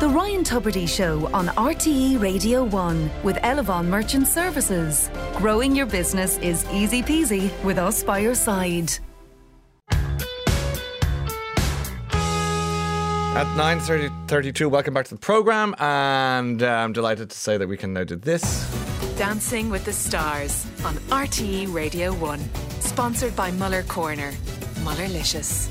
The Ryan Tubridy Show on RTE Radio 1 with Elavon Merchant Services. Growing your business is easy peasy with us by your side. At 9.32, welcome back to the programme and uh, I'm delighted to say that we can now do this. Dancing with the Stars on RTE Radio 1. Sponsored by Muller Corner. Mullerlicious.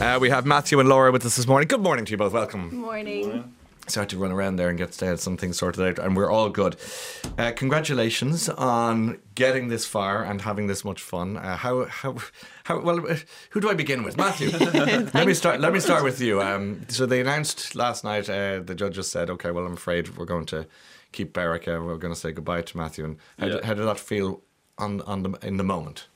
Uh, we have Matthew and Laura with us this morning. Good morning to you both. Welcome. Morning. So I had to run around there and get uh, some things sorted out, and we're all good. Uh, congratulations on getting this far and having this much fun. Uh, how how how well? uh, Who do I begin with, Matthew? let me start. Let me start with you. Um, so they announced last night. Uh, the judges said, "Okay, well, I'm afraid we're going to keep Berica. We're going to say goodbye to Matthew." And how, Yeah. did, how did that feel on on the in the moment?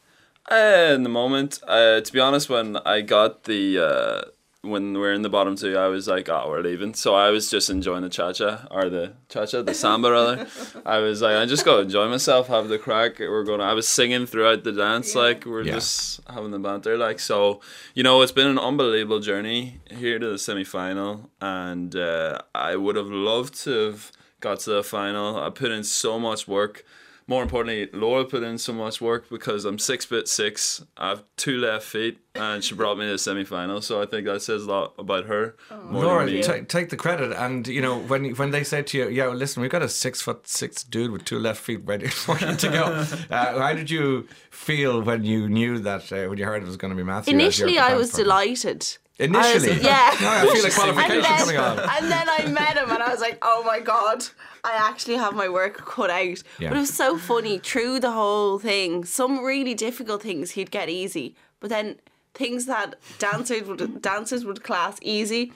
Uh, in the moment, uh, to be honest, when I got the uh, when we're in the bottom two, I was like, "Oh, we're leaving." So I was just enjoying the cha cha or the cha cha, the samba rather. I was like, "I just go enjoy myself, have the crack." We're going. I was singing throughout the dance, like we're Yeah. just having the banter, like so. You know, it's been an unbelievable journey here to the semi final, and uh, I would have loved to have got to the final. I put in so much work more importantly, Laura put in so much work because I'm six foot six. I have two left feet, and she brought me to the semi final. So I think that says a lot about her. more Laura, than me. ta take the credit. And you know when when they say to you, "Yeah, well, listen, we've got a six foot six dude with two left feet ready for you to go." uh, how did you feel when you knew that uh, when you heard it was going to be Matthew? Initially, I was partner? delighted. Initially, I was- yeah. No, I feel like And qualification then, coming on. and then I met him, and I was like, "Oh my god, I actually have my work cut out." Yeah. But it was so funny through the whole thing. Some really difficult things he'd get easy, but then things that dancers would dancers would class easy.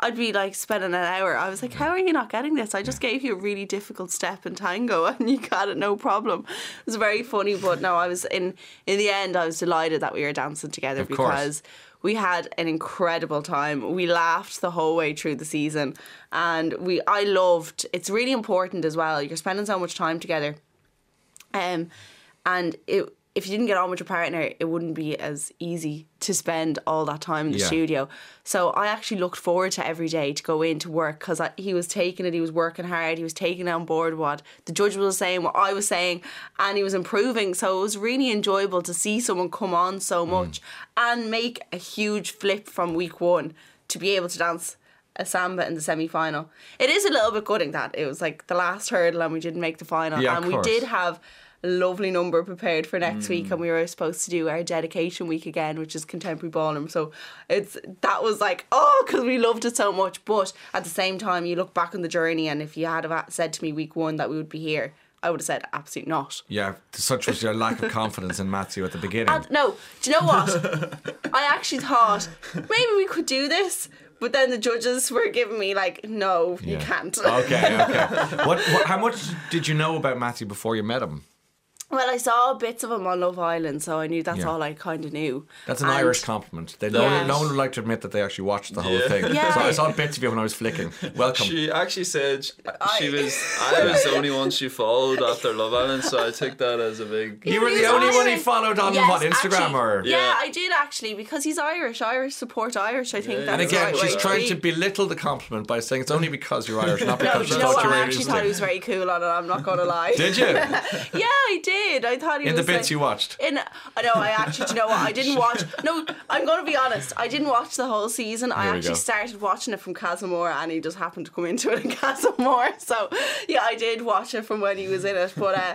I'd be like spending an hour. I was like, "How are you not getting this? I just gave you a really difficult step in tango, and you got it no problem." It was very funny, but no, I was in. In the end, I was delighted that we were dancing together Of course. We had an incredible time. We laughed the whole way through the season, and we I loved. It's really important as well. You're spending so much time together, um, and it, if you didn't get on with your partner, it wouldn't be as easy to spend all that time in the Yeah. studio. So I actually looked forward to every day to go into work because he was taking it, he was working hard, he was taking on board what the judge was saying, what I was saying, and he was improving. So it was really enjoyable to see someone come on so mm. much and make a huge flip from week one to be able to dance a samba in the semi final. It is a little bit gutting that it was like the last hurdle and we didn't make the final. Yeah, and we did have lovely number prepared for next week and hmm. we were supposed to do our dedication week again which is contemporary ballroom so it's that was like oh because we loved it so much but at the same time you look back on the journey and if you had said to me week one that we would be here I would have said absolutely not Yeah, such was your lack of confidence in Matthew at the beginning. and no do you know what I actually thought maybe we could do this but then the judges were giving me like no you can't Okay, okay. what, what? How much did you know about Matthew before you met him? Well, I saw bits of him on Love Island, so I knew that's Yeah. all I kind of knew. That's an And- Irish compliment. They no, Yeah. no one would like to admit that they actually watched the whole Yeah. thing. Yeah. So I saw bits of you when I was flicking. Welcome. She actually said she, she I- was. I was the only one she followed after Love Island, so I took that as a big. you were the was only one he Irish. followed on Yes, what Instagram actually, or. Yeah. Yeah. I did actually because he's Irish. Irish support Irish. I think Yeah, that's And That's again, the right she's way trying to be. belittle the compliment by saying it's only because you're Irish, not No, because do she you know thought what? you were I actually thought he was very cool on it. I'm not going to lie. Did you? yeah, I did. I thought he In was the bits like- you watched. In I know. I actually, do you know what? I didn't watch. No, I'm going to be honest. I didn't watch the whole season. I actually started watching it from Casa Amor, and he just happened to come into it in Casa Amor. So yeah, I did watch it from when he was in it. But uh,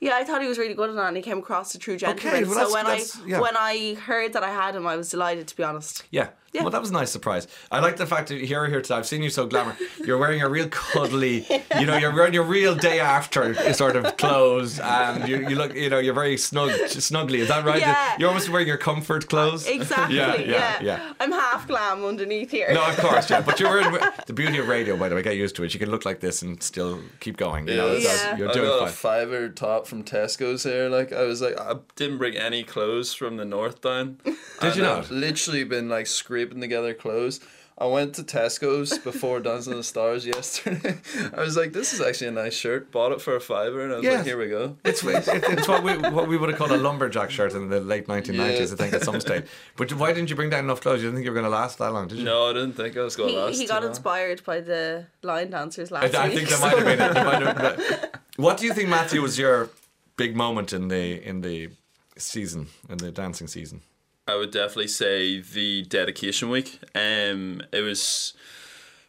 yeah, I thought he was really good at it, and he came across a true gentleman. well, so when I yeah. when I heard that I had him, I was delighted. To be honest. Yeah. Yeah. Well, that was a nice surprise. I like the fact that you're here today. I've seen you so glamour. You're wearing a real cuddly, you know, you're wearing your real day after sort of clothes, and you, you look, you know, you're very snug, snuggly. Is that right? Yeah. You're almost wearing your comfort clothes. Uh, exactly. Yeah, Yeah, yeah, yeah. I'm half glam underneath here. No, of course, yeah. But you're wearing the beauty of radio, by the way. Get used to it. You can look like this and still keep going. You know, Yeah. that's- Yeah. you're I doing got fine. a fiver top from Tesco's here. Like I was like, I didn't bring any clothes from the north down. Did And you I've not? literally been like scraping together clothes. I went to Tesco's before Dancing with the Stars yesterday. I was like, this is actually a nice shirt. Bought it for a fiver, and I was Yes. like, here we go. It's, it's, it's what, we, what we would have called a lumberjack shirt in the late 1990s, Yeah. I think, at some stage. But why didn't you bring down enough clothes? You didn't think you were going to last that long, did you? No, I didn't think I was going to He, last. he too got long. inspired by the line dancers I, last I week. think there might have been. It. Might have been what do you think, Matthew, was your big moment in the in the season, in the dancing season? I would definitely say the dedication week. Um, it was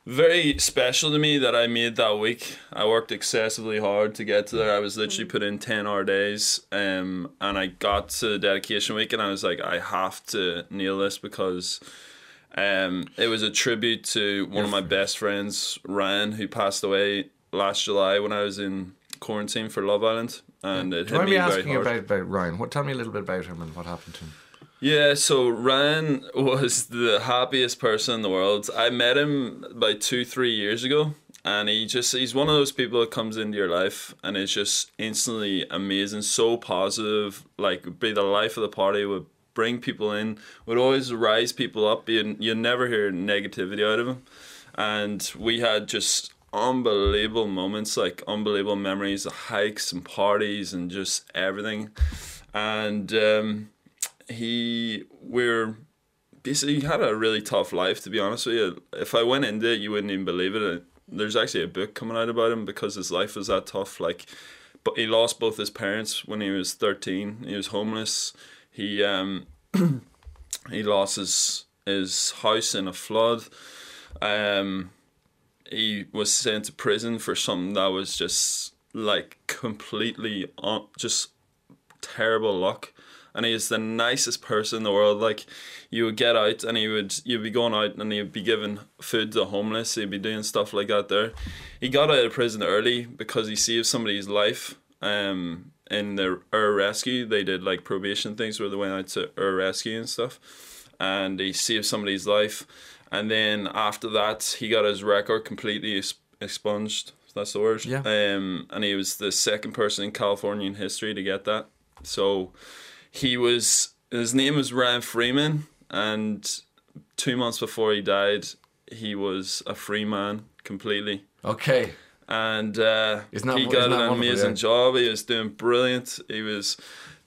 very special to me that I made that week. I worked excessively hard to get to there. I was literally put in ten hour days, um, and I got to the dedication week, and I was like, I have to nail this because. Um, it was a tribute to one of my best friends, Ryan, who passed away last July when I was in quarantine for Love Island, and it Do hit me me very asking you hard. about, about Ryan? What tell me a little bit about him and what happened to him? Yeah, so Ryan was the happiest person in the world. I met him about two, three years ago, and he just he's one of those people that comes into your life and is just instantly amazing, so positive, like be the life of the party, would bring people in, would always rise people up. You you never hear negativity out of him. And we had just unbelievable moments, like unbelievable memories of hikes and parties and just everything. And um he we're basically had a really tough life to be honest with you. If I went into it, you wouldn't even believe it. There's actually a book coming out about him because his life was that tough. Like, but he lost both his parents when he was thirteen. He was homeless. He um he lost his his house in a flood. Um, he was sent to prison for something that was just like completely on, just terrible luck and he's the nicest person in the world. Like you would get out and he would you'd be going out and he'd be giving food to the homeless. He'd be doing stuff like that there. He got out of prison early because he saved somebody's life um in the Ur rescue. They did like probation things where they went out to Ur rescue and stuff. And he saved somebody's life. And then after that he got his record completely expunged. That's the word Yeah. um and he was the second person in California in history to get that. So he was his name was Ryan Freeman and two months before he died he was a free man completely Okay. and uh, that- he got an wonderful, amazing yeah? job he was doing brilliant he was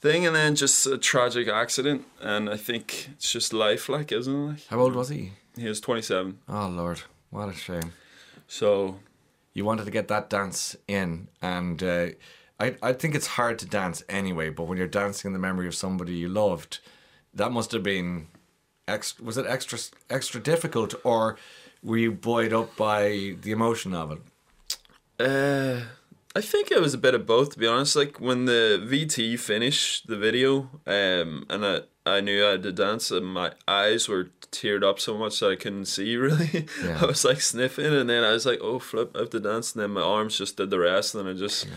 thing and then just a tragic accident and I think it's just life like isn't it like How old was he? he was 27 Oh Lord, what a shame. so You wanted to get that dance in, and uh, I I think it's hard to dance anyway. But when you're dancing in the memory of somebody you loved, that must have been extra. Was it extra extra difficult, or were you buoyed up by the emotion of it? Uh, I think it was a bit of both, to be honest. Like when the VT finished the video, um, and I, I knew I had to dance, and my eyes were teared up so much that I couldn't see really. Yeah. I was like sniffing, and then I was like, "Oh flip, I have to dance," and then my arms just did the rest, and I just, I,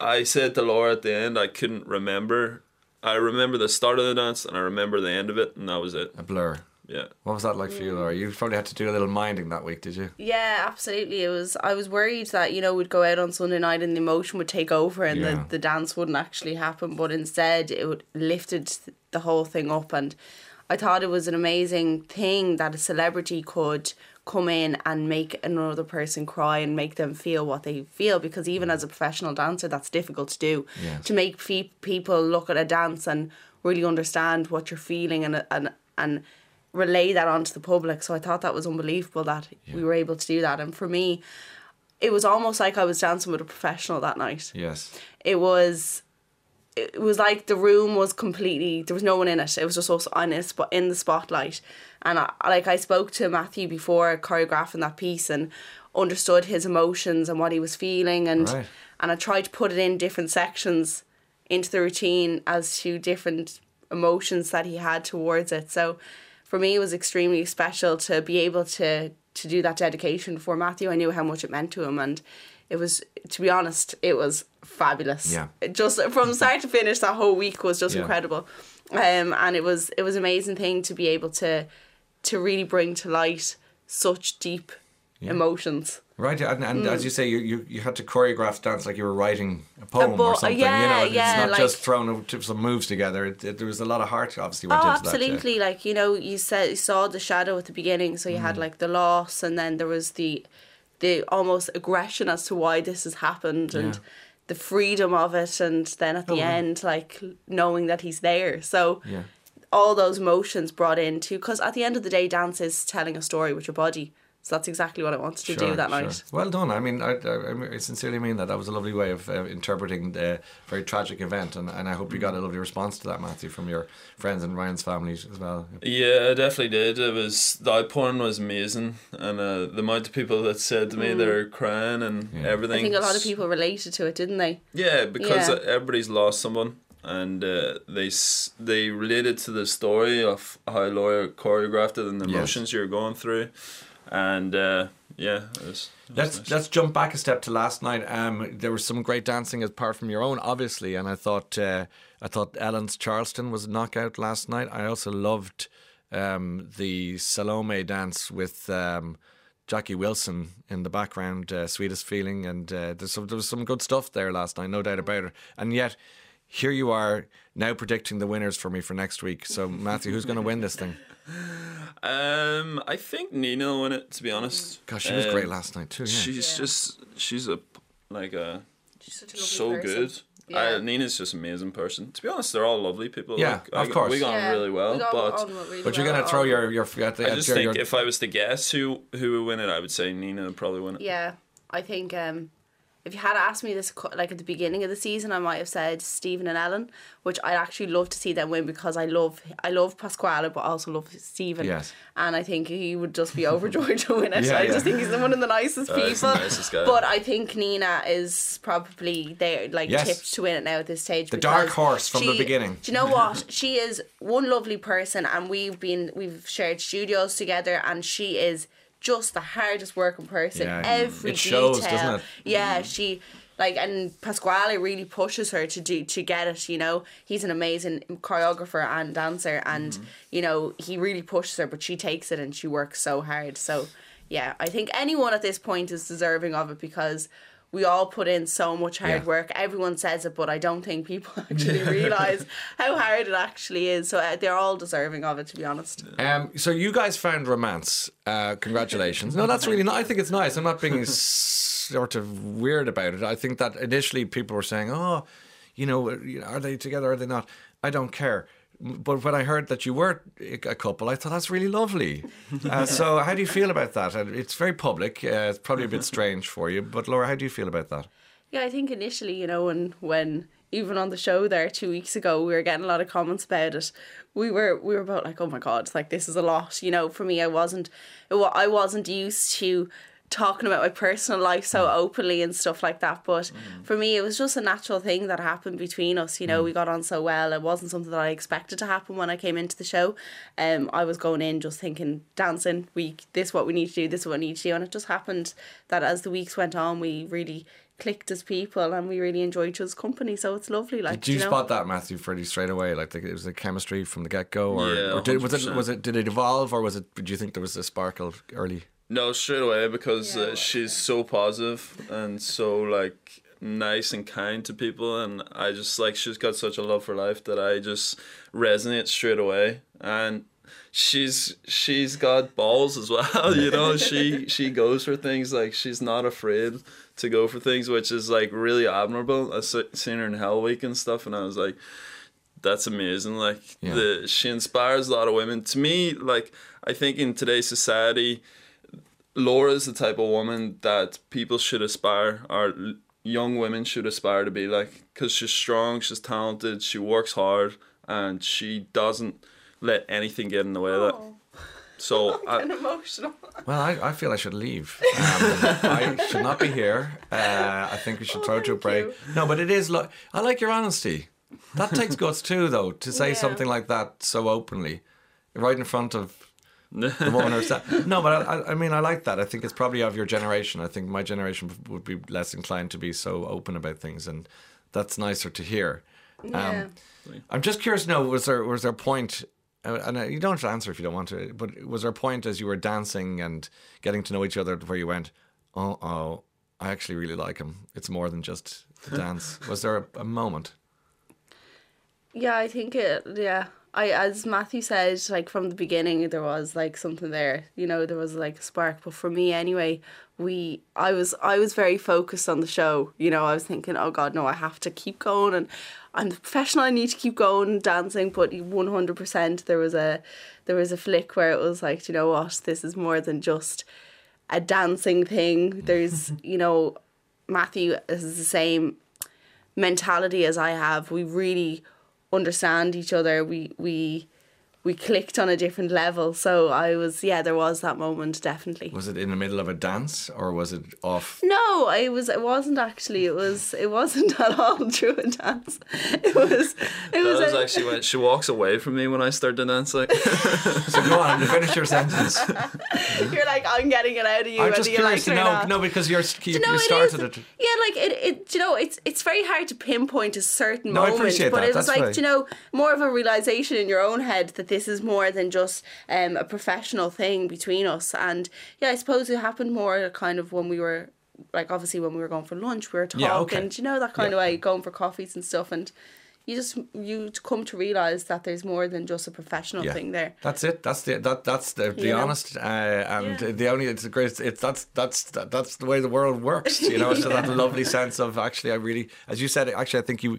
I said to Laura at the end, I couldn't remember. I remember the start of the dance, and I remember the end of it, and that was it. A blur. Yeah. What was that like for you, Laura? You probably had to do a little minding that week, did you? Yeah, absolutely. It was. I was worried that you know we'd go out on Sunday night and the emotion would take over and Yeah. the, the dance wouldn't actually happen. But instead, it would, lifted the whole thing up, and I thought it was an amazing thing that a celebrity could come in and make another person cry and make them feel what they feel. Because even as a professional dancer, that's difficult to do. Yes. To make fe- people look at a dance and really understand what you're feeling and and and relay that onto the public. So I thought that was unbelievable that we were able to do that. And for me, it was almost like I was dancing with a professional that night. Yes. It was it was like the room was completely there was no one in it. It was just us on it, but in the spotlight. And I, like I spoke to Matthew before choreographing that piece and understood his emotions and what he was feeling and Right. and I tried to put it in different sections into the routine as to different emotions that he had towards it. So for me it was extremely special to be able to to do that dedication for Matthew. I knew how much it meant to him and it was to be honest, it was fabulous. Yeah. Just from start to finish that whole week was just Yeah. incredible. Um and it was it was an amazing thing to be able to to really bring to light such deep emotions. Right, and, and Mm. as you say, you, you you had to choreograph dance like you were writing a poem bo- or something. yeah, you know, it's yeah, not like- just throwing a- some moves together. It, it, there was a lot of heart, obviously, went Oh, into that. yeah. absolutely! Like you know, you said you saw the shadow at the beginning, so you Mm. had like the loss, and then there was the the almost aggression as to why this has happened, and Yeah. the freedom of it, and then at the Oh, yeah. end, like knowing that he's there. So Yeah. all those emotions brought into because at the end of the day, dance is telling a story with your body. So that's exactly what I wanted to do that night. Well done. I mean, I, I, I sincerely mean that. That was a lovely way of uh, interpreting the very tragic event, and, and I hope you got a lovely response to that, Matthew, from your friends and Ryan's family as well. Yeah, I definitely did. It was the outpouring was amazing, and uh, the amount of people that said to me they're crying and Yeah. everything. Mm. I think a lot of people related to it, didn't they? Yeah, because Yeah. everybody's lost someone, and uh, they they related to the story of how Laura choreographed it and the Yes. emotions you're going through, and uh, yeah, it was. Let's nice. let's jump back a step to last night. Um, there was some great dancing apart from your own, obviously, and I thought uh, I thought Ellen's Charleston was a knockout last night. I also loved um, the Salome dance with um, Jackie Wilson in the background, uh, sweetest feeling, and uh, there's some, there was some good stuff there last night, no doubt about it. And yet, here you are now predicting the winners for me for next week. So Matthew, who's going to win this thing? Um, I think Nina won it. To be honest, Gosh, she was Um, great last night too. Yeah. She's Yeah. just she's a like a She's such a so good. Yeah. I, Nina's just an amazing person. To be honest, they're all lovely people. Yeah, like, of I- course. we got on really well, We got but on really but you're well going to throw all- your your. At the, I just your, think your, if I was to guess who who would win it, I would say Nina would probably win it. Yeah, I think um, if you had asked me this like at the beginning of the season, I might have said Stephen and Ellen, which I'd actually love to see them win because I love I love Pasquale, but I also love Stephen. Yes. And I think he would just be overjoyed to win it. Yeah, I yeah. just think he's one of the nicest Uh, people. the nicest. But I think Nina is probably there, like Yes. tipped to win it now at this stage. The dark horse from the beginning. Do you know what? she is one lovely person, and we've been we've shared studios together, and she is just the hardest working person. Yeah, Every it shows, detail. doesn't it? Yeah, she like and Pasquale really pushes her to do to get it. You know, he's an amazing choreographer and dancer, and Mm-hmm. you know he really pushes her, but she takes it and she works so hard. So yeah, I think anyone at this point is deserving of it because. We all put in so much hard Yeah. work. Everyone says it, but I don't think people actually realize how hard it actually is. So uh, they're all deserving of it, to be honest. Um, so you guys found romance. Uh, congratulations. No, that's really. Not, I think it's nice. I'm not being sort of weird about it. I think that initially people were saying, "Oh, you know, are they together? Are they not?" I don't care. But when I heard that you were a couple, I thought that's really lovely. Uh, so, how do you feel about that? And It's very public. Uh, it's probably a bit strange for you, but Laura, how do you feel about that? Yeah, I think initially, you know, when when even on the show there two weeks ago, we were getting a lot of comments about it. We were we were about like, oh my god, like this is a lot. You know, for me, I wasn't, it I wasn't used to talking about my personal life so mm. openly and stuff like that. But mm. for me, it was just a natural thing that happened between us. You know, we mm. got on so well. It wasn't something that I expected to happen when I came into the show. Um, I was going in just thinking dancing. We this is what we need to do. This is what we need to do, and it just happened that as the weeks went on, we really clicked as people and we really enjoyed each other's company so it's lovely like Did you, you know spot that, Matthew, pretty straight away? Like the, it was the chemistry from the get go, or, Yeah, or did, was it was it did it evolve, or was it? Did you think there was a sparkle early? No, straight away because Yeah. uh, she's so positive and so like nice and kind to people, and I just like she's got such a love for life that I just resonate straight away. And she's she's got balls as well, you know. she she goes for things like she's not afraid to go for things, which is like really admirable. I seen her in Hell Week and stuff, and I was like, that's amazing. Like Yeah. the she inspires a lot of women. To me, like I think in today's society, Laura's the type of woman that people should aspire, or young women should aspire to be like, because she's strong, she's talented, she works hard, and she doesn't let anything get in the way of that. So I, and emotional Well, I, I feel I should leave. Um, I should not be here. Uh, I think we should throw to a break. you. No, but it is. Lo- I like your honesty. That takes guts too, though, to say Yeah. something like that so openly, right in front of the woman herself. No, but I, I- I mean, I like that. I think it's probably of your generation. I think my generation would be less inclined to be so open about things, and that's nicer to hear. yeah I'm just curious. to know was there was there a point uh, and uh, you don't have to answer if you don't want to, but was there a point as you were dancing and getting to know each other where you went, oh, oh, I actually really like him. It's more than just the dance. Was there a, a moment? Yeah, I think it. Yeah, I as Matthew said, like from the beginning, there was like something there. You know, there was like a spark. But for me, anyway, we I was I was very focused on the show. You know, I was thinking, oh God, no, I have to keep going, and I'm the professional. I need to keep going dancing. But one hundred percent, there was a there was a flick where it was like, you know what, this is more than just a dancing thing. There's, you know, Matthew is the same mentality as I have. We really understand each other. We we we clicked on a different level. So I was yeah, there was that moment definitely. Was it in the middle of a dance or was it off? No, it was. It wasn't actually. It was. It wasn't at all through a dance. It was. It That was, was a- actually when she walks away from me when I start the dance. Like, So go on, to finish your sentence. You're like I'm getting it out of you. I'm whether just you curious like to it or know. not. No, because you're you, you know, you started is- it. Yeah, like it, it. You know, it's it's very hard to pinpoint a certain No, I moment, appreciate but that. it was That's like why- do you know more of a realization in your own head that this is more than just um, a professional thing between us. And yeah, I suppose it happened more kind of when we were like obviously when we were going for lunch, we were talking. Yeah, okay. You know that kind Yeah. of way, going for coffees and stuff, and you just you come to realize that there's more than just a professional Yeah. thing there. That's it. That's the that that's the, the honest uh, and Yeah. the only it's a great it's that's that's that, that's the way the world works. You know, it's that lovely sense of actually I really as you said actually I think you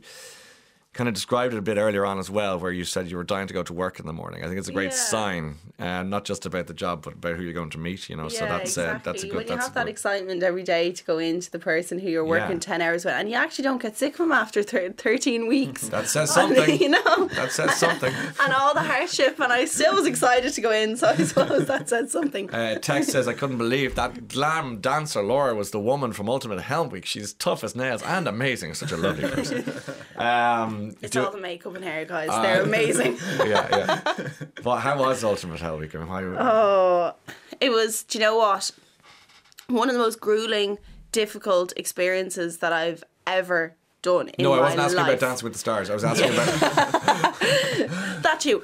kind of described it a bit earlier on as well where you said you were dying to go to work in the morning. I think it's a great Yeah. sign and not just about the job but about who you're going to meet, you know. so that's uh, that's a good when you have that good, excitement every day to go into the person who you're working Yeah. 10 hours with and you actually don't get sick of them after thir- 13 weeks that says And, something. you know That says something. and all the hardship and I still was excited to go in so I suppose that said something Uh, text says, I couldn't believe that glam dancer Laura was the woman from Ultimate Hell Week. She's tough as nails and amazing. Such a lovely person. Um, it's all the makeup and hair guys Uh, they're amazing yeah, yeah. Well, how was Ultimate Week? How, oh it was do you know what one of the most grueling difficult experiences that I've ever done in no, I wasn't asking life. about Dancing with the Stars. I was asking about. that too.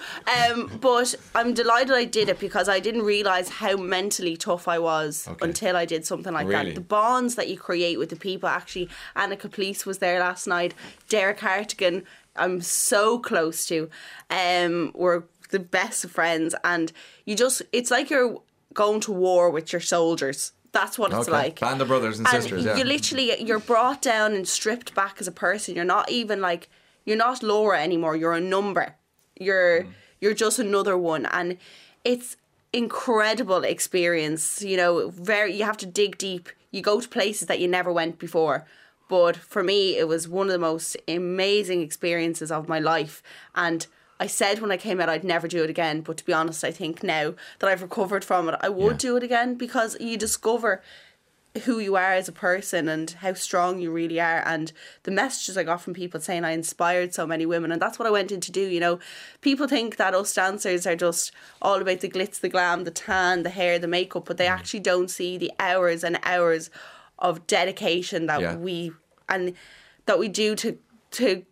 Um, but I'm delighted I did it because I didn't realize how mentally tough I was Okay. until I did something like Really? that. The bonds that you create with the people. Actually, Annika Police was there last night. Derek Hartigan, I'm so close to. Um, we're the best of friends, and you just—it's like you're going to war with your soldiers. That's what it's Okay. like. Band of brothers and sisters, yeah. You literally you're brought down and stripped back as a person. You're not even like you're not Laura anymore. You're a number. You're mm. you're just another one, and it's incredible experience. You know, very you have to dig deep. You go to places that you never went before. But for me, it was one of the most amazing experiences of my life, and. I said when I came out I'd never do it again, but to be honest, I think now that I've recovered from it, I would Yeah. do it again because you discover who you are as a person and how strong you really are and the messages I got from people saying I inspired so many women and that's what I went in to do you know people think that us dancers are just all about the glitz the glam the tan the hair the makeup but they Mm. actually don't see the hours and hours of dedication that Yeah. we and that we do to to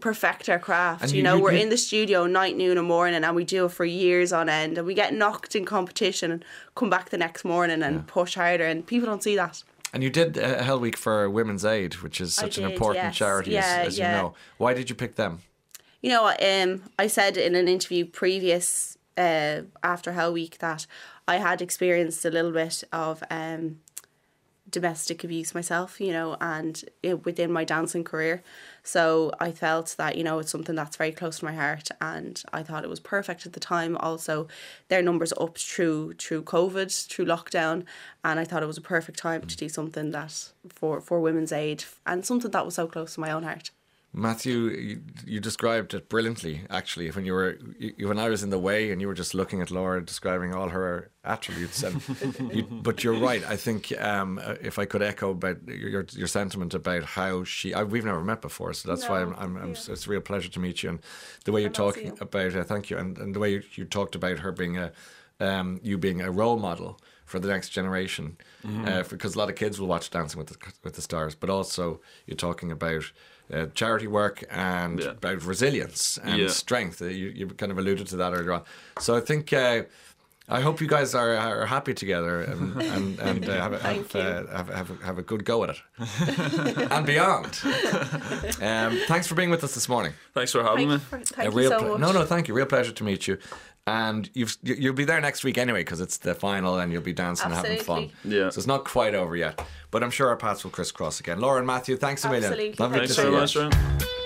perfect our craft. You, you- know, you- we're you- in the studio night, noon, and morning, and we do it for years on end, and we get knocked in competition and come back the next morning and push harder, and people don't see that. and you did uh, Hell Week for Women's Aid, which is such an important yes. charity, Yeah, as, as yeah. you know. Why did you pick them? You know, um, I said in an interview previous uh, after Hell Week that I had experienced a little bit of um, domestic abuse myself, you know, and within my dancing career. So I felt that, you know, it's something that's very close to my heart and I thought it was perfect at the time. Also, their numbers up through through COVID, through lockdown, and I thought it was a perfect time to do something that for, for women's aid and something that was so close to my own heart. Matthew, you, you described it brilliantly. Actually, when you were you, when I was in the way and you were just looking at Laura describing all her attributes, and you, but you're right. I think um, uh, if I could echo about your your sentiment about how she, I, we've never met before, so that's why I'm, I'm, I'm it's a real pleasure to meet you and the way you're talking about. Uh, thank you, and, and the way you, you talked about her being a um, you being a role model for the next generation, Mm-hmm. uh, because a lot of kids will watch Dancing with the with the Stars, but also you're talking about. Uh, charity work and Yeah. about resilience and Yeah. strength. Uh, You, you kind of alluded to that earlier on. So I think uh, I hope you guys are, are happy together and and, and uh, have, a, have, uh, have, have, have a good go at it and beyond. Um, thanks for being with us this morning. Thanks for having Thank, you, me. for, A thank you so ple- much. No, no, thank you. Real pleasure to meet you. And you've, you- you'll be there next week anyway because it's the final and you'll be dancing and having fun. Yeah. So it's not quite over yet. But I'm sure our paths will crisscross again. Laura and Matthew, thanks a million. Absolutely. Lovely Thanks to see you. much, Ryan.